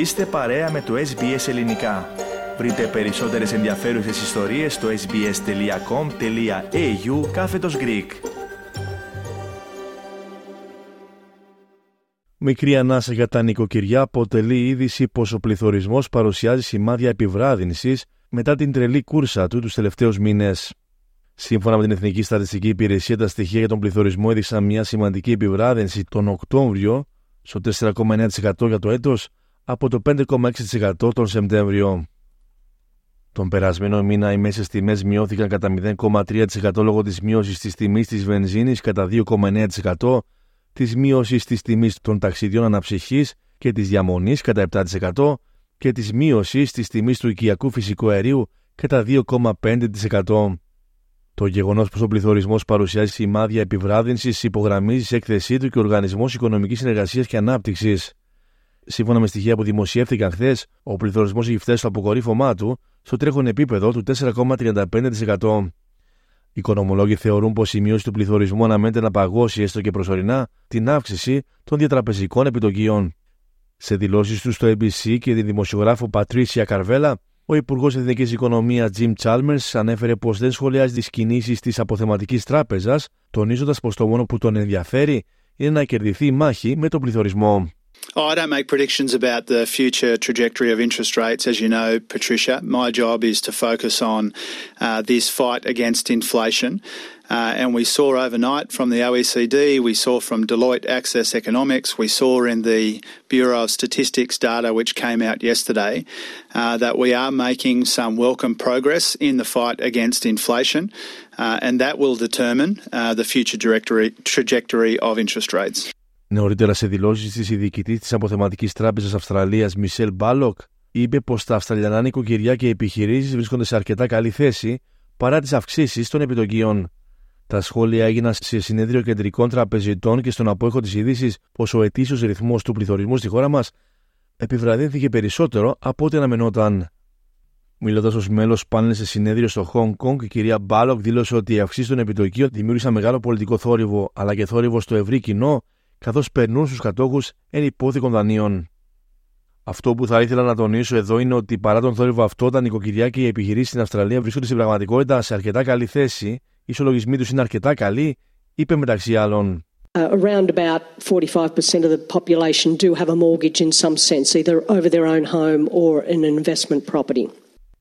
Είστε παρέα με το SBS Ελληνικά. Βρείτε περισσότερες ενδιαφέρουσες ιστορίες στο sbs.com.au κάθετος Greek. Μικρή ανάσα για τα νοικοκυριά αποτελεί είδηση πως ο πληθωρισμός παρουσιάζει σημάδια επιβράδυνσης μετά την τρελή κούρσα του τους τελευταίους μήνες. Σύμφωνα με την Εθνική Στατιστική Υπηρεσία, τα στοιχεία για τον πληθωρισμό έδειξαν μια σημαντική επιβράδυνση τον Οκτώβριο στο 4,9% για το έτος από το 5,6% τον Σεπτέμβριο. Τον περασμένο μήνα οι μέσες τιμές μειώθηκαν κατά 0,3% λόγω της μείωσης της τιμής της βενζίνης κατά 2,9%, της μείωσης της τιμής των ταξιδιών αναψυχής και της διαμονής κατά 7% και της μείωσης της τιμής του οικιακού φυσικού αερίου κατά 2,5%. Το γεγονός πως ο πληθωρισμός παρουσιάζει σημάδια επιβράδυνσης υπογραμμίζει σε έκθεσή του και ο Οργανισμός Οικονομικής Συνεργασίας και Ανάπτυξης. Σύμφωνα με στοιχεία που δημοσιεύτηκαν χθες, ο πληθωρισμός έχει φτάσει στο αποκορύφωμά του στο τρέχον επίπεδο του 4,35%. Οι οικονομολόγοι θεωρούν πως η μείωση του πληθωρισμού αναμένεται να παγώσει έστω και προσωρινά την αύξηση των διατραπεζικών επιτοκίων. Σε δηλώσεις του στο ABC και τη δημοσιογράφο Πατρίσια Καρβέλα, ο Υπουργός Εθνικής Οικονομίας Jim Chalmers ανέφερε πως δεν σχολιάζει τις κινήσεις της αποθεματικής τράπεζας, τονίζοντας πως το μόνο που τον ενδιαφέρει είναι να κερδιθεί η μάχη με τον πληθωρισμό. Oh, I don't make predictions about the future trajectory of interest rates, as you know, Patricia. My job is to focus on uh, this fight against inflation. Uh, and we saw overnight from the OECD, we saw from Deloitte Access Economics, we saw in the Bureau of Statistics data which came out yesterday uh, that we are making some welcome progress in the fight against inflation, uh, and that will determine uh, the future trajectory of interest rates. Νωρίτερα σε δηλώσεις της ειδικητή της Αποθεματικής Τράπεζας Αυστραλίας, Μισελ Μπάλοκ, είπε πως τα Αυστραλιανά νοικοκυριά και επιχειρήσεις βρίσκονται σε αρκετά καλή θέση παρά τις αυξήσεις των επιτοκίων. Τα σχόλια έγιναν σε συνέδριο κεντρικών τραπεζιτών και στον απόϊχο της είδηση πως ο ετήσιος ρυθμός του πληθωρισμού στη χώρα μας επιβραδύνθηκε περισσότερο από ό,τι αναμενόταν. Μιλώντας ως μέλος πάνελ σε συνέδριο στο Hong Kong, η κυρία Μπάλοκ δήλωσε ότι οι αυξήσεις των επιτοκίων δημιούργησαν μεγάλο πολιτικό θόρυβο αλλά και θόρυβο στο ευρύ κοινό καθώς περνούν στους κατόχους ενυπόθηκων δανείων. Αυτό που θα ήθελα να τονίσω εδώ είναι ότι παρά τον θόρυβο αυτό, τα νοικοκυριά και οι επιχειρήσεις στην Αυστραλία βρίσκονται στην πραγματικότητα σε αρκετά καλή θέση, οι ισολογισμοί τους είναι αρκετά καλοί, είπε μεταξύ άλλων. Uh, around about 45% of the population do have a mortgage in some sense, either over their own home or in an investment property.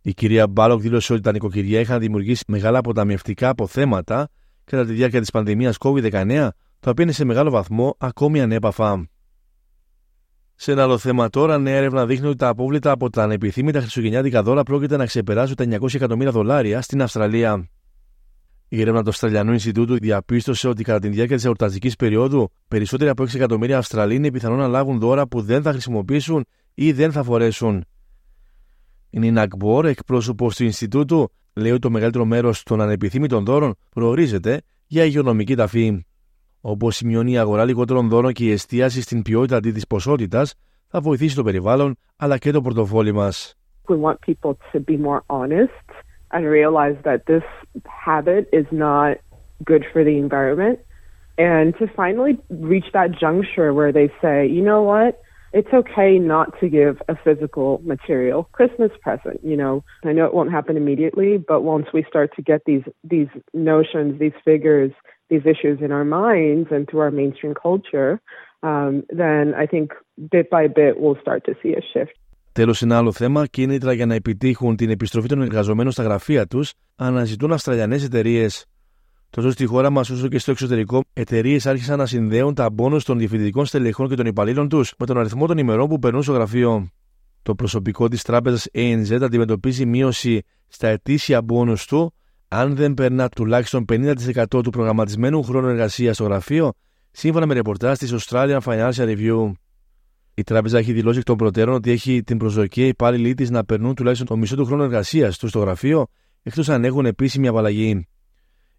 Η κυρία Μπάλοκ δήλωσε ότι τα νοικοκυριά είχαν δημιουργήσει μεγάλα αποταμιευτικά αποθέματα κατά τη διάρκεια της πανδημίας COVID-19 τα οποία είναι σε μεγάλο βαθμό ακόμη ανέπαφα. Σε ένα άλλο θέμα τώρα, νέα έρευνα δείχνει ότι τα απόβλητα από τα ανεπιθύμητα χριστουγεννιάτικα δώρα πρόκειται να ξεπεράσουν τα 900 εκατομμύρια δολάρια στην Αυστραλία. Η έρευνα του Αυστραλιανού Ινστιτούτου διαπίστωσε ότι κατά τη διάρκεια της εορταστική περίοδου, περισσότεροι από 6 εκατομμύρια Αυστραλοί είναι πιθανό να λάβουν δώρα που δεν θα χρησιμοποιήσουν ή δεν θα φορέσουν. Η Νίνα Γκμπορ, εκπρόσωπος του Ινστιτούτου, λέει ότι το μεγαλύτερο μέρος των ανεπιθύμητων δώρων προορίζεται για υγειονομική ταφή. Όπω σημειώνει η αγορά λιγότερων δώρων και η εστίαση στην ποιότητα αντί τη ποσότητα, θα βοηθήσει το περιβάλλον αλλά και το πορτοφόλι μα. We want people to be more honest and realize that this habit is not good for the environment and to finally reach that juncture where they say, you know what, it's okay not to give a physical material Christmas present. You know, I know it won't happen immediately, but once we start to get these these notions, these figures these issues in our minds and through our mainstream culture, um, then I think bit by bit we'll start to see a shift. Τέλος, ένα άλλο θέμα, κίνητρα για να επιτύχουν την επιστροφή των εργαζομένων στα γραφεία τους, αναζητούν Αυστραλιανές εταιρείες. Τόσο στη χώρα μας όσο και στο εξωτερικό, εταιρείες άρχισαν να συνδέουν τα μπόνους των διευθυντικών στελεχών και των υπαλλήλων τους με τον αριθμό των ημερών που περνούν στο γραφείο. Το προσωπικό της τράπεζας ANZ αντιμετωπίζει μείωση στα ετήσια μπόνους του αν δεν περνά τουλάχιστον 50% του προγραμματισμένου χρόνου εργασίας στο γραφείο, σύμφωνα με ρεπορτάζ της Australian Financial Review. Η τράπεζα έχει δηλώσει εκ των προτέρων ότι έχει την προσδοκία οι υπάλληλοι της να περνούν τουλάχιστον το μισό του χρόνου εργασίας τους στο γραφείο, εκτός αν έχουν επίσημη απαλλαγή.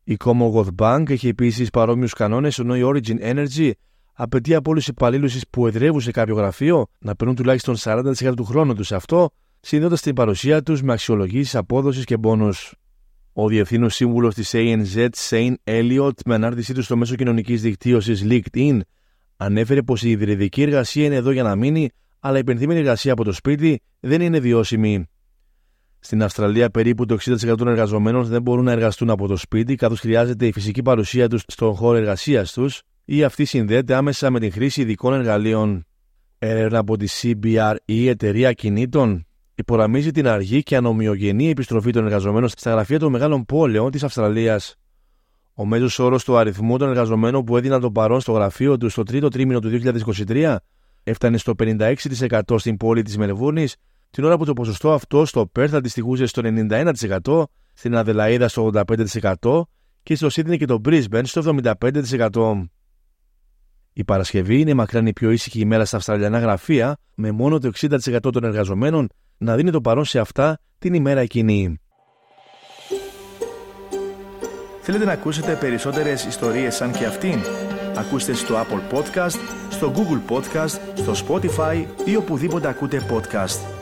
Η Commonwealth Bank έχει επίσης παρόμοιους κανόνες, ενώ η Origin Energy απαιτεί από όλους τους υπαλλήλους που εδρεύουν σε κάποιο γραφείο να περνούν τουλάχιστον 40% του χρόνου τους σε αυτό, συνδέοντας την παρουσία τους με αξιολογήσεις απόδοσης και πόνου. Ο διευθύνων σύμβουλος της ANZ, Shane Elliott, με ανάρτησή του στο μέσο κοινωνικής δικτύωσης LinkedIn, ανέφερε πως η υβριδική εργασία είναι εδώ για να μείνει, αλλά η πενθήμενη εργασία από το σπίτι δεν είναι βιώσιμη. Στην Αυστραλία, περίπου το 60% των εργαζομένων δεν μπορούν να εργαστούν από το σπίτι, καθώς χρειάζεται η φυσική παρουσία τους στον χώρο εργασίας τους ή αυτή συνδέεται άμεσα με την χρήση ειδικών εργαλείων. Έρευνα από τη CBR ή η εταιρεία κινήτων υπογραμμίζει την αργή και ανομοιογενή επιστροφή των εργαζομένων στα γραφεία των μεγάλων πόλεων της Αυστραλίας. Ο μέσος όρος του αριθμού των εργαζομένων που έδιναν το παρόν στο γραφείο τους στο τρίτο τρίμηνο του 2023 έφτανε στο 56% στην πόλη της Μελβούρνης, την ώρα που το ποσοστό αυτό στο Πέρθ αντιστοιχούσε στο 91%, στην Αδελαίδα στο 85% και στο Σίδνη και το Brisbane στο 75%. Η Παρασκευή είναι μακράν η πιο ήσυχη ημέρα στα Αυστραλιανά γραφεία, με μόνο το 60% των εργαζομένων να δίνει το παρόν σε αυτά την ημέρα εκείνη. Θέλετε να ακούσετε περισσότερες ιστορίες σαν και αυτήν; Ακούστε στο Apple Podcast, στο Google Podcast, στο Spotify ή οπουδήποτε ακούτε podcast.